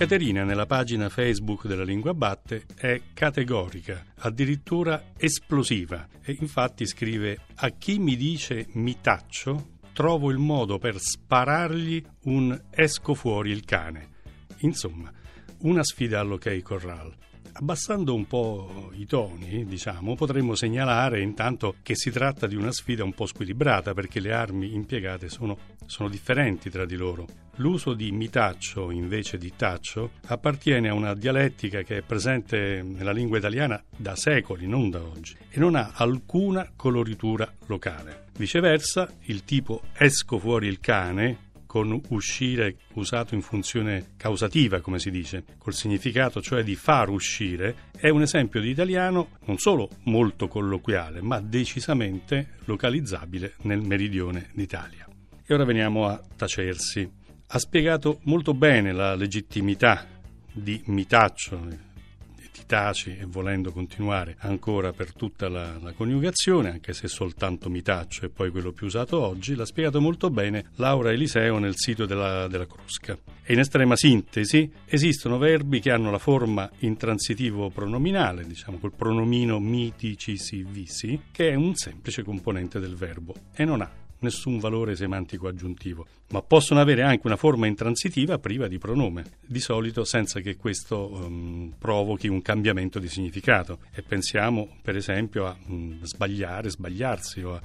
Caterina nella pagina Facebook della Lingua Batte è categorica, addirittura esplosiva e infatti scrive a chi mi dice mi taccio trovo il modo per sparargli un esco fuori il cane. Insomma, una sfida all'ok corral. Abbassando un po' i toni, diciamo, potremmo segnalare intanto che si tratta di una sfida un po' squilibrata perché le armi impiegate sono, sono differenti tra di loro. L'uso di mitaccio invece di taccio appartiene a una dialettica che è presente nella lingua italiana da secoli, non da oggi, e non ha alcuna coloritura locale. Viceversa, il tipo esco fuori il cane con uscire usato in funzione causativa, come si dice, col significato cioè di far uscire, è un esempio di italiano non solo molto colloquiale, ma decisamente localizzabile nel meridione d'Italia. E ora veniamo a tacersi. Ha spiegato molto bene la legittimità di mitaccio, taci e volendo continuare ancora per tutta la, la coniugazione, anche se soltanto mitaccio è poi quello più usato oggi, l'ha spiegato molto bene Laura Eliseo nel sito della, della Crusca. E in estrema sintesi esistono verbi che hanno la forma intransitivo pronominale, diciamo col pronomino mitici si visi, che è un semplice componente del verbo e non ha nessun valore semantico aggiuntivo, ma possono avere anche una forma intransitiva priva di pronome, di solito senza che questo um, provochi un cambiamento di significato. E pensiamo per esempio a um, sbagliare, sbagliarsi o a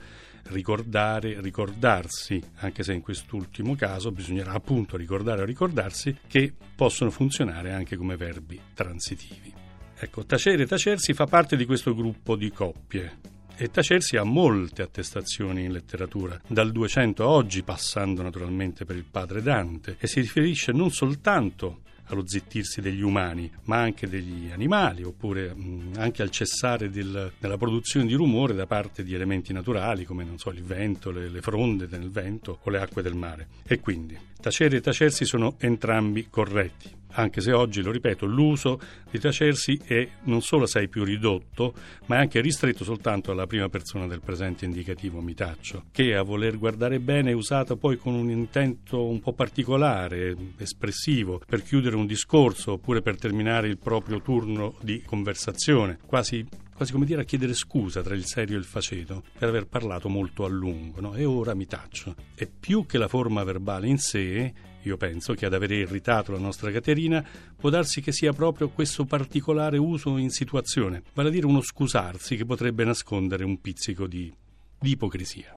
ricordare, ricordarsi, anche se in quest'ultimo caso bisognerà appunto ricordare o ricordarsi che possono funzionare anche come verbi transitivi. Ecco, tacere e tacersi fa parte di questo gruppo di coppie, e tacersi ha molte attestazioni in letteratura, dal 200 a oggi, passando naturalmente per il padre Dante, e si riferisce non soltanto allo zittirsi degli umani, ma anche degli animali, oppure mh, anche al cessare del, della produzione di rumore da parte di elementi naturali, come so, il vento, le, le fronde del vento o le acque del mare. E quindi tacere e tacersi sono entrambi corretti anche se oggi, lo ripeto, l'uso di tacersi è non solo assai più ridotto, ma è anche ristretto soltanto alla prima persona del presente indicativo mitaccio, che a voler guardare bene è usata poi con un intento un po' particolare, espressivo, per chiudere un discorso oppure per terminare il proprio turno di conversazione, quasi quasi come dire a chiedere scusa tra il serio e il faceto per aver parlato molto a lungo, no? e ora mi taccio. E più che la forma verbale in sé, io penso che ad avere irritato la nostra Caterina può darsi che sia proprio questo particolare uso in situazione, vale a dire uno scusarsi che potrebbe nascondere un pizzico di, di ipocrisia.